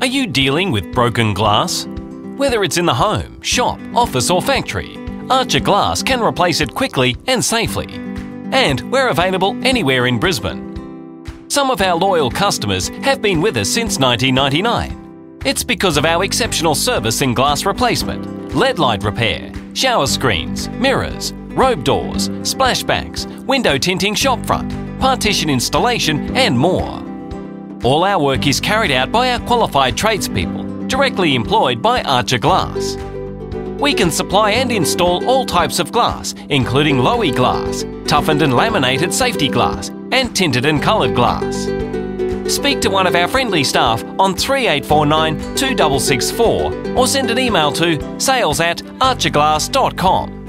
Are you dealing with broken glass? Whether it's in the home, shop, office, or factory, Archer Glass can replace it quickly and safely. And we're available anywhere in Brisbane. Some of our loyal customers have been with us since 1999. It's because of our exceptional service in glass replacement, leadlight repair, shower screens, mirrors, robe doors, splashbacks, window tinting shopfront, partition installation, and more. All our work is carried out by our qualified tradespeople, directly employed by Archer Glass. We can supply and install all types of glass, including Low-E glass, toughened and laminated safety glass, and tinted and coloured glass. Speak to one of our friendly staff on 3849 2664 or send an email to sales at archerglass.com.